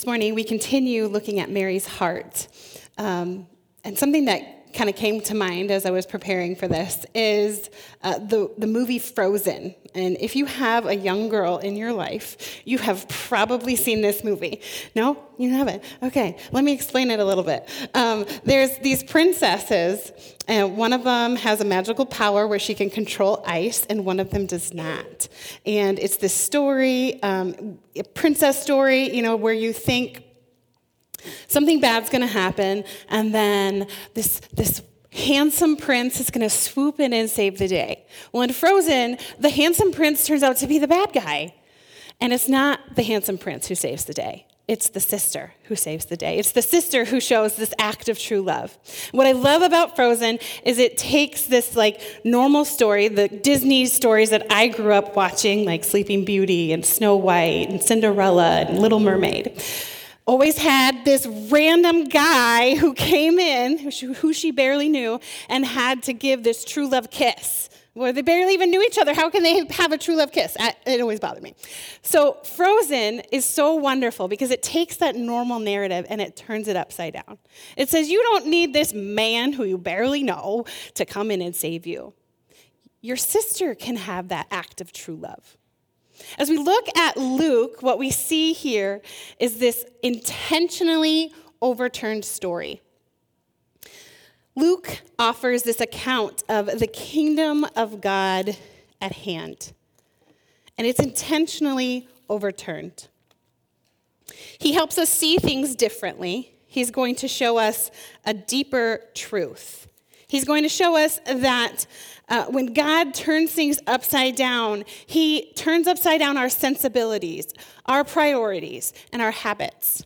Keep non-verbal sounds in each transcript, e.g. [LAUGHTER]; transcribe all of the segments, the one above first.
This morning, we continue looking at Mary's heart. Um, and something that kind of came to mind as I was preparing for this is uh, the, the movie Frozen. And if you have a young girl in your life, you have probably seen this movie. No, you haven't. Okay, let me explain it a little bit. Um, there's these princesses, and one of them has a magical power where she can control ice, and one of them does not. And it's this story, um, princess story, you know, where you think something bad's going to happen, and then this this handsome prince is going to swoop in and save the day. Well, in Frozen, the handsome prince turns out to be the bad guy. And it's not the handsome prince who saves the day. It's the sister who saves the day. It's the sister who shows this act of true love. What I love about Frozen is it takes this like normal story, the Disney stories that I grew up watching, like Sleeping Beauty and Snow White and Cinderella and Little Mermaid always had this random guy who came in, who she, barely knew, and had to give this true love kiss. Where they barely even knew each other. How can they have a true love kiss? It always bothered me. So, Frozen is so wonderful because it takes that normal narrative and it turns it upside down. It says, You don't need this man who you barely know to come in and save you. Your sister can have that act of true love. As we look at Luke, what we see here is this intentionally overturned story. Luke offers this account of the kingdom of God at hand, and it's intentionally overturned. He helps us see things differently. He's going to show us a deeper truth. He's going to show us that uh, when God turns things upside down, He turns upside down our sensibilities, our priorities, and our habits.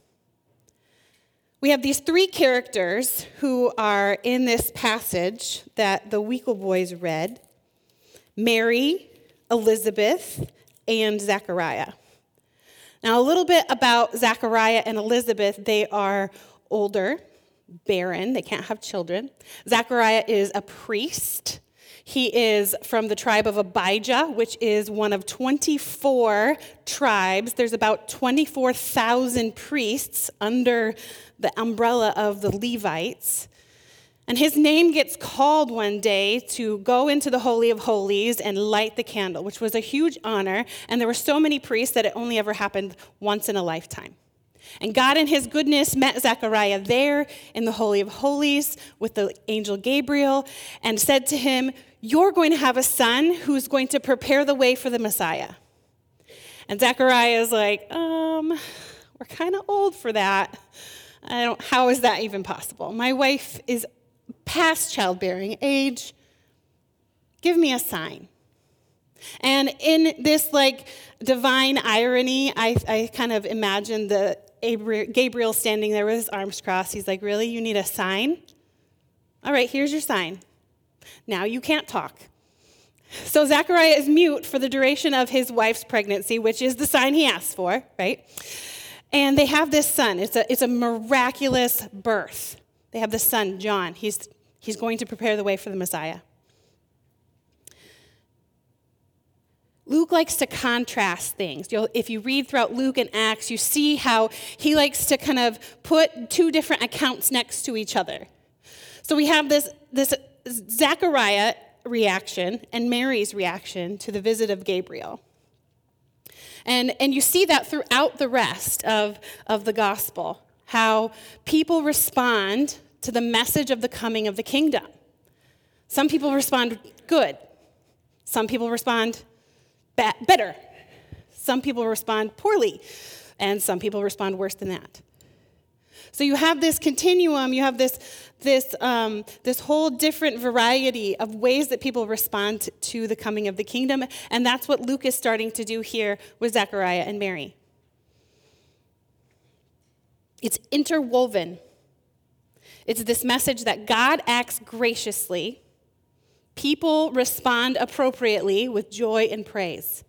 We have these three characters who are in this passage that the Weekle boys read Mary, Elizabeth, and Zechariah. Now, a little bit about Zechariah and Elizabeth. They are older, barren, they can't have children. Zechariah is a priest. He is from the tribe of Abijah, which is one of 24 tribes. There's about 24,000 priests under the umbrella of the Levites. And his name gets called one day to go into the Holy of Holies and light the candle, which was a huge honor. And there were so many priests that it only ever happened once in a lifetime. And God, in his goodness, met Zechariah there in the Holy of Holies with the angel Gabriel and said to him, You're going to have a son who's going to prepare the way for the Messiah. And Zechariah is like, Um, we're kind of old for that. I don't, how is that even possible? My wife is past childbearing age. Give me a sign. And in this like divine irony, I, I kind of imagine the Gabriel standing there with his arms crossed. He's like, Really? You need a sign? All right, here's your sign. Now you can't talk. So Zechariah is mute for the duration of his wife's pregnancy, which is the sign he asked for, right? And they have this son. It's a, it's a miraculous birth. They have this son, John. He's, he's going to prepare the way for the Messiah. Luke likes to contrast things. You'll, if you read throughout Luke and Acts, you see how he likes to kind of put two different accounts next to each other. So we have this, this Zechariah reaction and Mary's reaction to the visit of Gabriel. And, and you see that throughout the rest of, of the gospel, how people respond to the message of the coming of the kingdom. Some people respond good, some people respond better. Some people respond poorly, and some people respond worse than that. So you have this continuum, you have this, this, um, this whole different variety of ways that people respond to the coming of the kingdom, and that's what Luke is starting to do here with Zechariah and Mary. It's interwoven. It's this message that God acts graciously people respond appropriately with joy and praise.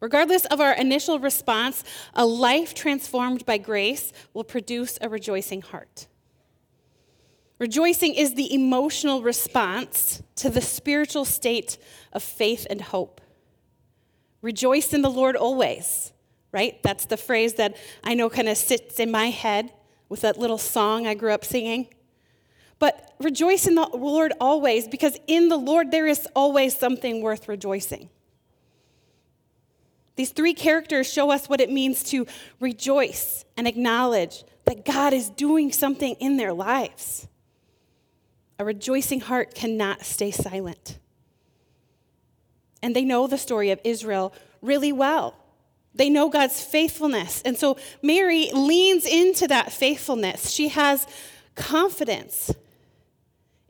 Regardless of our initial response, a life transformed by grace will produce a rejoicing heart. Rejoicing is the emotional response to the spiritual state of faith and hope. Rejoice in the Lord always. right? That's the phrase that I know kind of sits in my head with that little song I grew up singing. But rejoice in the Lord always, because in the Lord there is always something worth rejoicing. These three characters show us what it means to rejoice and acknowledge that God is doing something in their lives. A rejoicing heart cannot stay silent. And they know the story of Israel really well. They know God's faithfulness. And so Mary leans into that faithfulness. She has confidence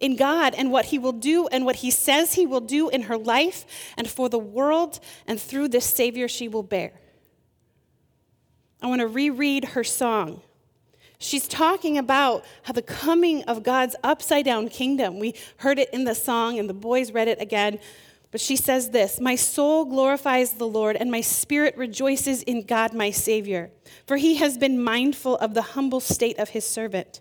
in God and what He will do and what He says He will do in her life and for the world and through this Savior she will bear. I want to reread her song. She's talking about how the coming of God's upside down kingdom. We heard it in the song, and the boys read it again. But she says this My soul glorifies the Lord, and my spirit rejoices in God my Savior, for he has been mindful of the humble state of his servant.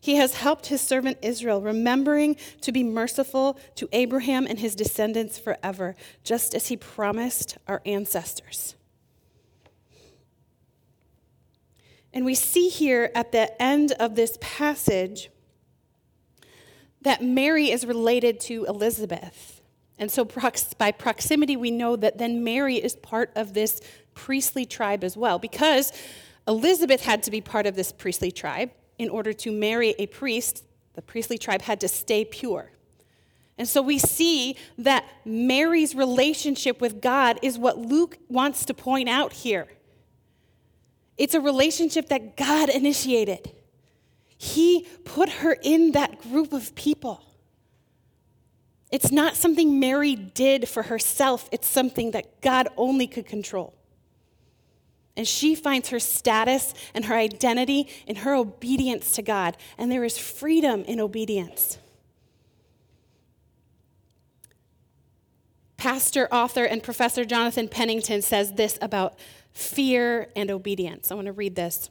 He has helped his servant Israel, remembering to be merciful to Abraham and his descendants forever, just as he promised our ancestors. And we see here at the end of this passage that Mary is related to Elizabeth. And so, by proximity, we know that then Mary is part of this priestly tribe as well, because Elizabeth had to be part of this priestly tribe in order to marry a priest. The priestly tribe had to stay pure. And so we see that Mary's relationship with God is what Luke wants to point out here. It's a relationship that God initiated. He put her in that group of people. It's not something Mary did for herself, it's something that God only could control. And she finds her status and her identity in her obedience to God. And there is freedom in obedience. Pastor, author, and professor Jonathan Pennington says this about fear and obedience. I want to read this.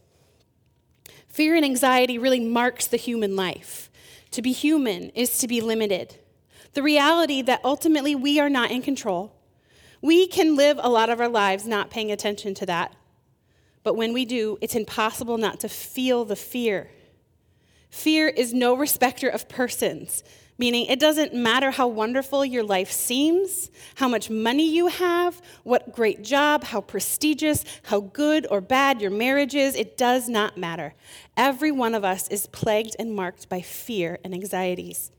Fear and anxiety really marks the human life. To be human is to be limited the reality that ultimately we are not in control. We can live a lot of our lives not paying attention to that. But when we do, it's impossible not to feel the fear. Fear is no respecter of persons, meaning it doesn't matter how wonderful your life seems, how much money you have, what great job, how prestigious, how good or bad your marriage is, it does not matter. Every one of us is plagued and marked by fear and anxieties.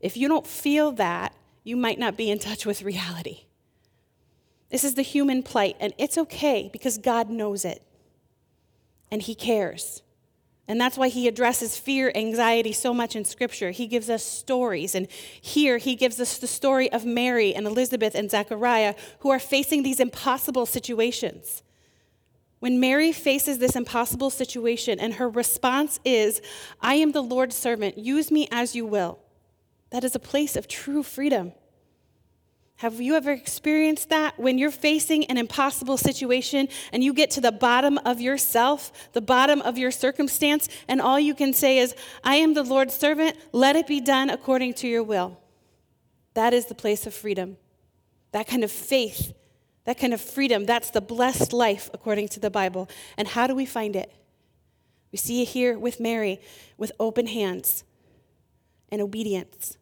If you don't feel that, you might not be in touch with reality. This is the human plight, and it's okay because God knows it and He cares. And that's why He addresses fear, anxiety so much in Scripture. He gives us stories, and here He gives us the story of Mary and Elizabeth and Zechariah who are facing these impossible situations. When Mary faces this impossible situation and her response is, I am the Lord's servant, use me as you will. That is a place of true freedom. Have you ever experienced that when you're facing an impossible situation and you get to the bottom of yourself, the bottom of your circumstance, and all you can say is, I am the Lord's servant, let it be done according to your will? That is the place of freedom. That kind of faith, that kind of freedom, that's the blessed life according to the Bible. And how do we find it? We see it here with Mary with open hands and obedience.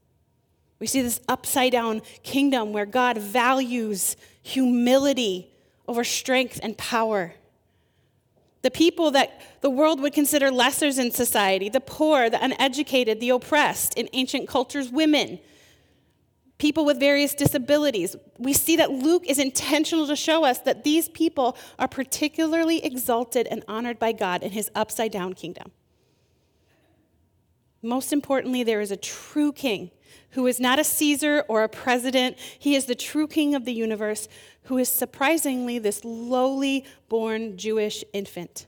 We see this upside down kingdom where God values humility over strength and power. The people that the world would consider lessers in society, the poor, the uneducated, the oppressed, in ancient cultures, women, people with various disabilities. We see that Luke is intentional to show us that these people are particularly exalted and honored by God in his upside down kingdom. Most importantly, there is a true king who is not a Caesar or a president. He is the true king of the universe, who is surprisingly this lowly born Jewish infant.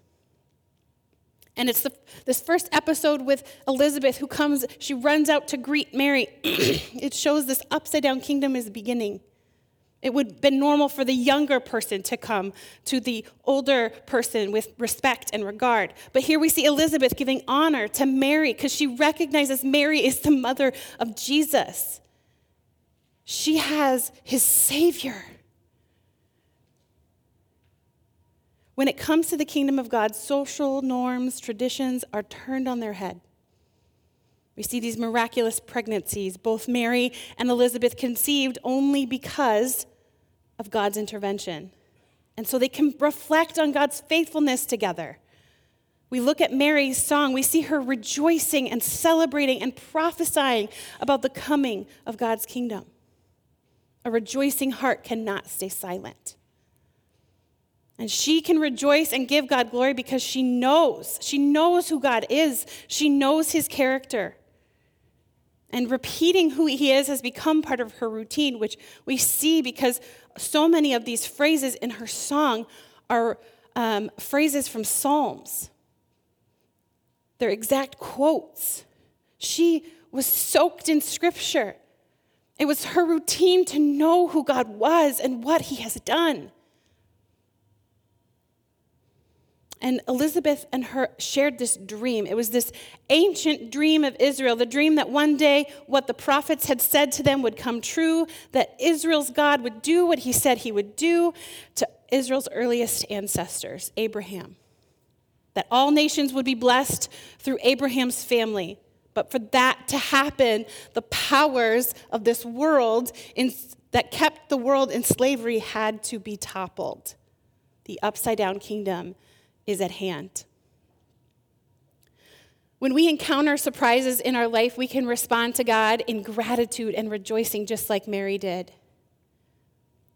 And it's the, this first episode with Elizabeth who comes, she runs out to greet Mary. [CLEARS THROAT] it shows this upside down kingdom is beginning. It would have been normal for the younger person to come to the older person with respect and regard. But here we see Elizabeth giving honor to Mary because she recognizes Mary is the mother of Jesus. She has his Savior. When it comes to the kingdom of God, social norms, traditions are turned on their head. We see these miraculous pregnancies. Both Mary and Elizabeth conceived only because of God's intervention. And so they can reflect on God's faithfulness together. We look at Mary's song, we see her rejoicing and celebrating and prophesying about the coming of God's kingdom. A rejoicing heart cannot stay silent. And she can rejoice and give God glory because she knows. She knows who God is, she knows his character. And repeating who he is has become part of her routine, which we see because so many of these phrases in her song are um, phrases from Psalms. They're exact quotes. She was soaked in scripture. It was her routine to know who God was and what he has done. And Elizabeth and her shared this dream. It was this ancient dream of Israel, the dream that one day what the prophets had said to them would come true, that Israel's God would do what he said he would do to Israel's earliest ancestors, Abraham. That all nations would be blessed through Abraham's family. But for that to happen, the powers of this world in, that kept the world in slavery had to be toppled. The upside down kingdom is at hand. When we encounter surprises in our life, we can respond to God in gratitude and rejoicing, just like Mary did.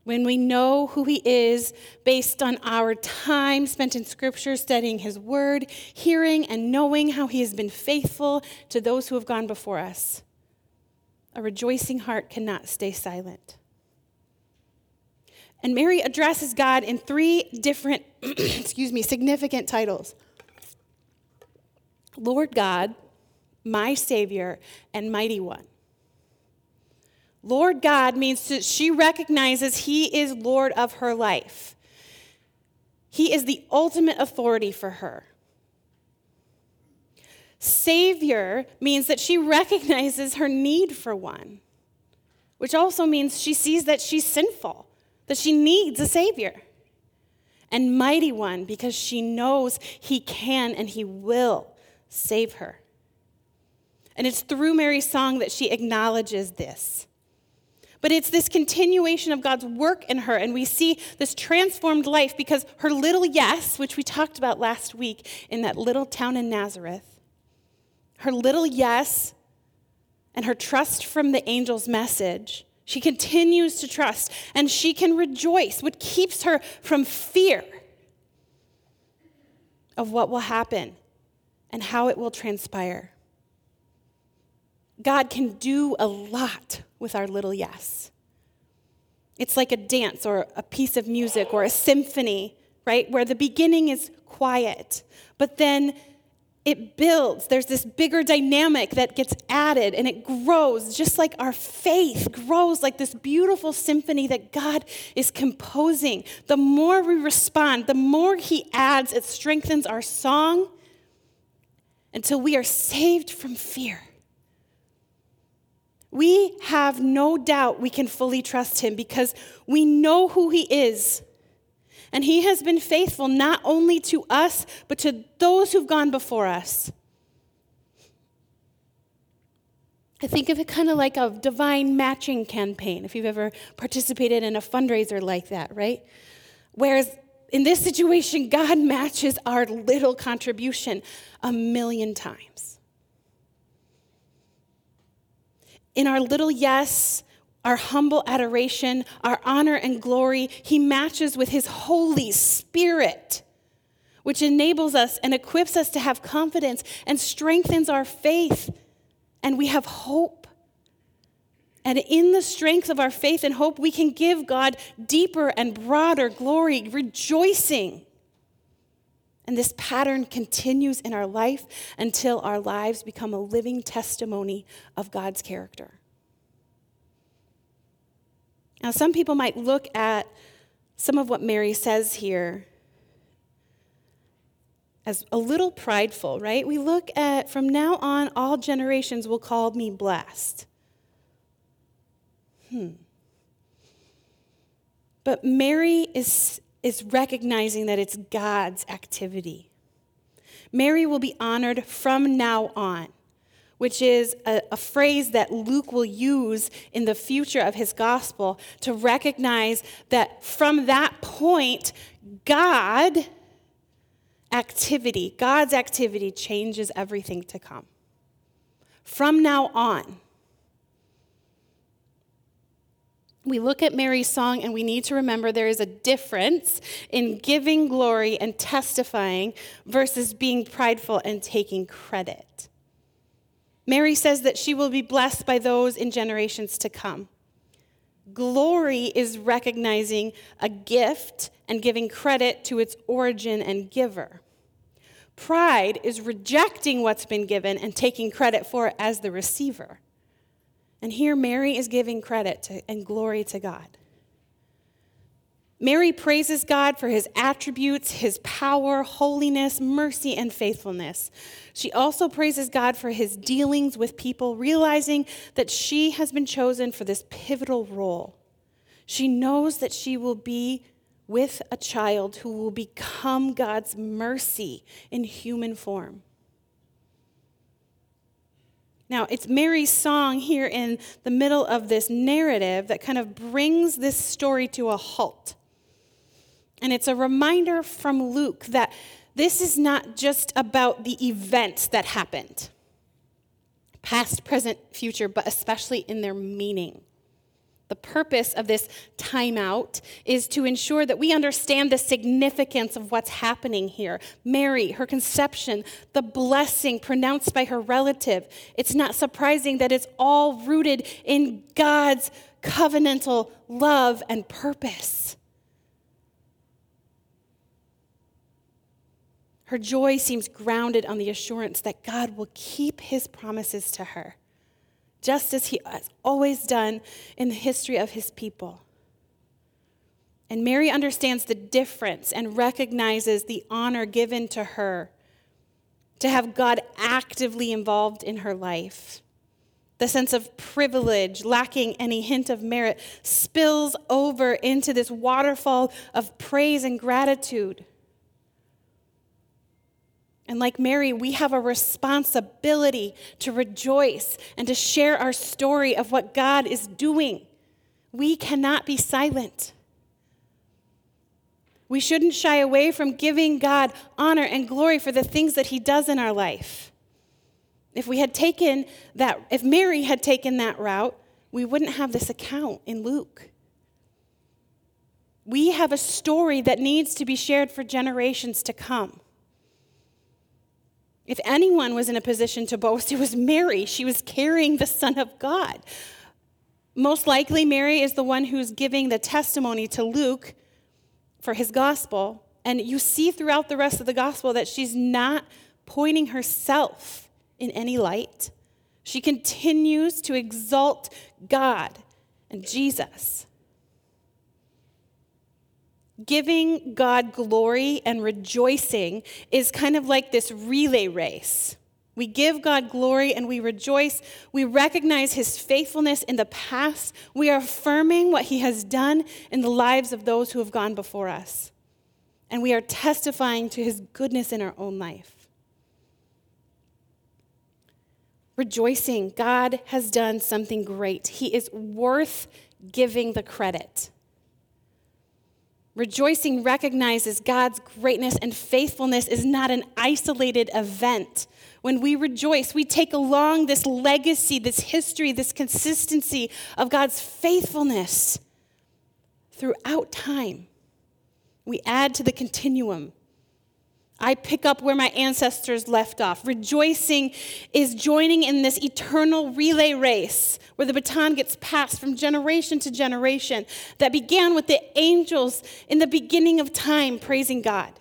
When we know who He is based on our time spent in Scripture, studying His Word, hearing and knowing how He has been faithful to those who have gone before us, a rejoicing heart cannot stay silent. And Mary addresses God in three different, [CLEARS THROAT] excuse me, significant titles Lord God, my Savior, and Mighty One. Lord God means that she recognizes He is Lord of her life. He is the ultimate authority for her. Savior means that she recognizes her need for one, which also means she sees that she's sinful that she needs a Savior. And mighty one, because she knows He can and He will save her. And it's through Mary's song that she acknowledges this. But it's this continuation of God's work in her, and we see this transformed life because her little yes, which we talked about last week in that little town in Nazareth, her little yes and her trust from the angel's message she continues to trust and she can rejoice, what keeps her from fear of what will happen and how it will transpire. God can do a lot with our little yes. It's like a dance or a piece of music or a symphony, right? Where the beginning is quiet, but then it builds. There's this bigger dynamic that gets added and it grows, just like our faith grows like this beautiful symphony that God is composing. The more we respond, the more He adds, it strengthens our song until we are saved from fear. We have no doubt we can fully trust Him because we know who He is and he has been faithful not only to us, but to those who've gone before us. I think of it kind of like a divine matching campaign, if you've ever participated in a fundraiser like that, right? Whereas in this situation, God [LAUGHS] matches our little contribution a million times. In our little yes, our humble adoration, our honor and glory, he matches with his Holy Spirit, which enables us and equips us to have confidence and strengthens our faith. And we have hope And in the strength of our faith and hope, we can give God deeper and broader glory, rejoicing. And this pattern continues in our life until our lives become a living testimony of God's character. Now, some people might look at some of what Mary says here as a little prideful, right? We look at from now on, all generations will call me blessed. Hmm. But Mary is, is recognizing that it's God's activity. Mary will be honored from now on, which is a, a phrase that Luke will use in the future of his gospel to recognize that from that point, God activity, God's activity changes everything to come. From now on, we look at Mary's song and we need to remember there is a difference in giving glory and testifying versus being prideful and taking credit. Mary says that she will be blessed by those in generations to come. Glory is recognizing a gift and giving credit to its origin and giver. Pride is rejecting what's been given and taking credit for it as the receiver. And here, Mary is giving credit to, and glory to God. Mary praises God for his attributes, his power, holiness, mercy, and faithfulness. She also praises God for his dealings with people, realizing that she has been chosen for this pivotal role. She knows that she will be with a child who will become God's mercy in human form. Now, it's Mary's song here in the middle of this narrative that kind of brings this story to a halt. And it's a reminder from Luke that this is not just about the events that happened, past, present, future, but especially in their meaning. The purpose of this timeout is to ensure that we understand the significance of what's happening here. Mary, her conception, the blessing pronounced by her relative. It's not surprising that it's all rooted in God's covenantal love and purpose. Her joy seems grounded on the assurance that God will keep his promises to her just as he has always done in the history of his people. And Mary understands the difference and recognizes the honor given to her to have God actively involved in her life. The sense of privilege, lacking any hint of merit, spills over into this waterfall of praise and gratitude. And like Mary, we have a responsibility to rejoice and to share our story of what God is doing. We cannot be silent. We shouldn't shy away from giving God honor and glory for the things that He does in our life. If we had taken that, if Mary had taken that route, we wouldn't have this account in Luke. We have a story that needs to be shared for generations to come. If anyone was in a position to boast, it was Mary. She was carrying the Son of God. Most likely, Mary is the one who's giving the testimony to Luke for his gospel. And you see throughout the rest of the gospel that she's not pointing herself in any light. She continues to exalt God and Jesus. Giving God glory and rejoicing is kind of like this relay race. We give God glory and we rejoice. We recognize his faithfulness in the past. We are affirming what he has done in the lives of those who have gone before us. And we are testifying to his goodness in our own life. Rejoicing, God has done something great. He is worth giving the credit. Rejoicing recognizes God's greatness and faithfulness is not an isolated event. When we rejoice, we take along this legacy, this history, this consistency of God's faithfulness throughout time. We add to the continuum. I pick up where my ancestors left off. Rejoicing is joining in this eternal relay race where the baton gets passed from generation to generation that began with the angels in the beginning of time praising God.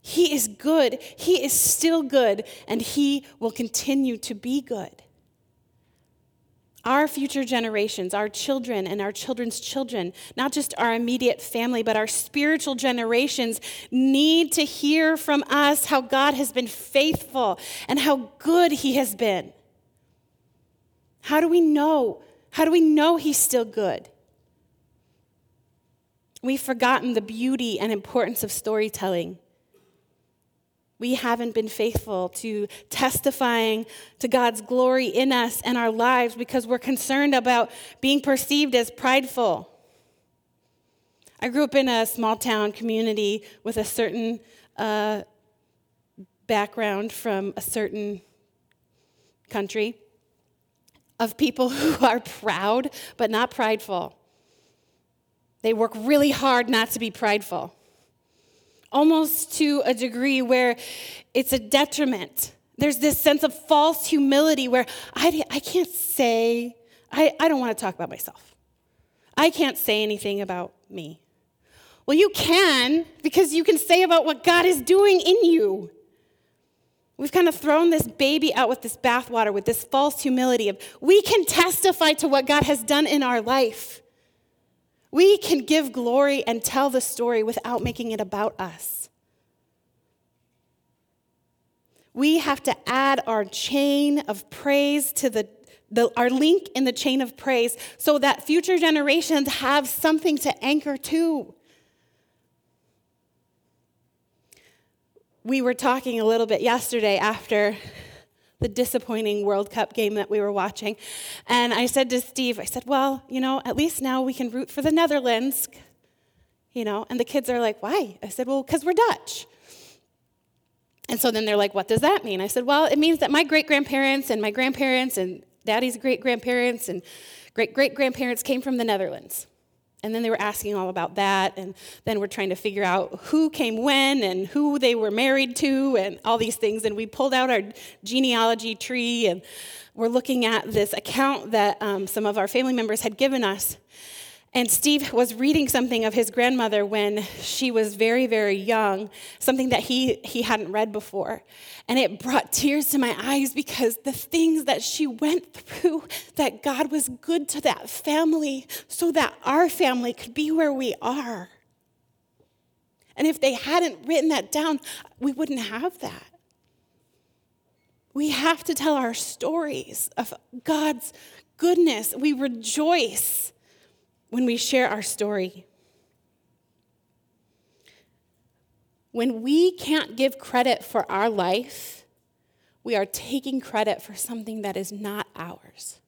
He is good, He is still good, and He will continue to be good. Our future generations, our children and our children's children, not just our immediate family, but our spiritual generations, need to hear from us how God has been faithful and how good He has been. How do we know? How do we know He's still good? We've forgotten the beauty and importance of storytelling we haven't been faithful to testifying to God's glory in us and our lives because we're concerned about being perceived as prideful. I grew up in a small town community with a certain uh, background from a certain country of people [LAUGHS] who are proud but not prideful. They work really hard not to be prideful almost to a degree where it's a detriment. There's this sense of false humility where I, I can't say, I, I don't want to talk about myself. I can't say anything about me. Well, you can because you can say about what God is doing in you. We've kind of thrown this baby out with this bathwater, with this false humility of we can testify to what God has done in our life. We can give glory and tell the story without making it about us. We have to add our chain of praise to the, the, our link in the chain of praise so that future generations have something to anchor to. We were talking a little bit yesterday after the disappointing World Cup game that we were watching. And I said to Steve, I said, well, you know, at least now we can root for the Netherlands, you know. And the kids are like, why? I said, well, because we're Dutch. And so then they're like, what does that mean? I said, well, it means that my great grandparents and my grandparents and daddy's great grandparents and great great grandparents came from the Netherlands. And then they were asking all about that. And then we're trying to figure out who came when and who they were married to and all these things. And we pulled out our genealogy tree and we're looking at this account that um, some of our family members had given us. And Steve was reading something of his grandmother when she was very, very young, something that he, he hadn't read before. And it brought tears to my eyes because the things that she went through, that God was good to that family so that our family could be where we are. And if they hadn't written that down, we wouldn't have that. We have to tell our stories of God's goodness. We rejoice when we share our story. When we can't give credit for our life, we are taking credit for something that is not ours.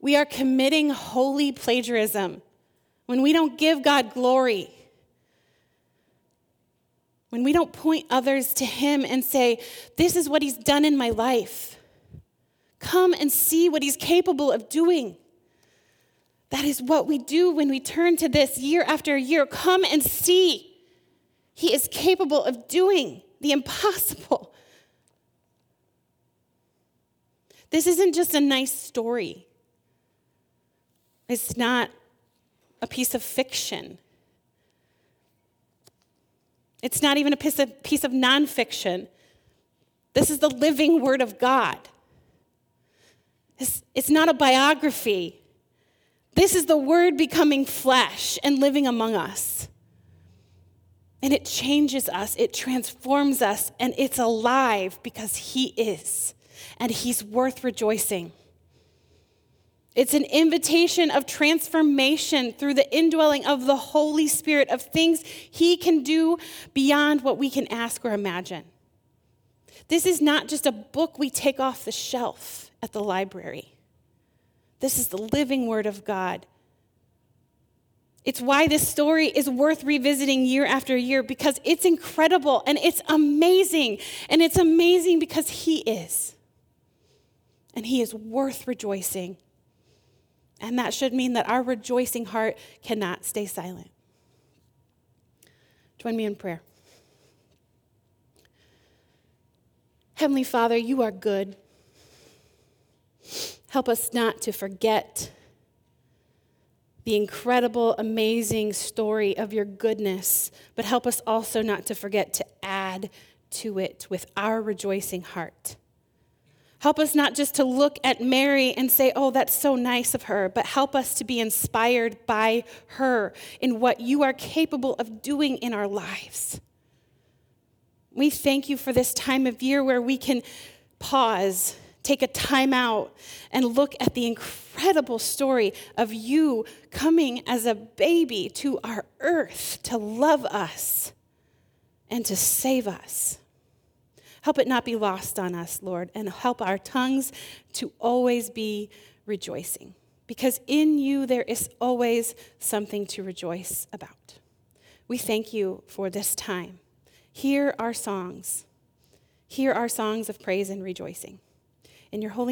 We are committing holy plagiarism when we don't give God glory. When we don't point others to Him and say, This is what He's done in my life. Come and see what He's capable of doing. That is what we do when we turn to this year after year. Come and see. He is capable of doing the impossible. This isn't just a nice story, it's not a piece of fiction. It's not even a piece of, piece of nonfiction. This is the living word of God. It's, it's not a biography. This is the word becoming flesh and living among us. And it changes us, it transforms us, and it's alive because He is, and He's worth rejoicing. It's an invitation of transformation through the indwelling of the Holy Spirit, of things He can do beyond what we can ask or imagine. This is not just a book we take off the shelf at the library. This is the living word of God. It's why this story is worth revisiting year after year because it's incredible and it's amazing. And it's amazing because He is. And He is worth rejoicing. And that should mean that our rejoicing heart cannot stay silent. Join me in prayer. Heavenly Father, you are good. Help us not to forget the incredible, amazing story of your goodness, but help us also not to forget to add to it with our rejoicing heart. Help us not just to look at Mary and say, oh, that's so nice of her, but help us to be inspired by her in what you are capable of doing in our lives. We thank you for this time of year where we can pause, take a time out, and look at the incredible story of you coming as a baby to our earth to love us and to save us. Help it not be lost on us, Lord, and help our tongues to always be rejoicing. Because in you there is always something to rejoice about. We thank you for this time. Hear our songs. Hear our songs of praise and rejoicing. In your holy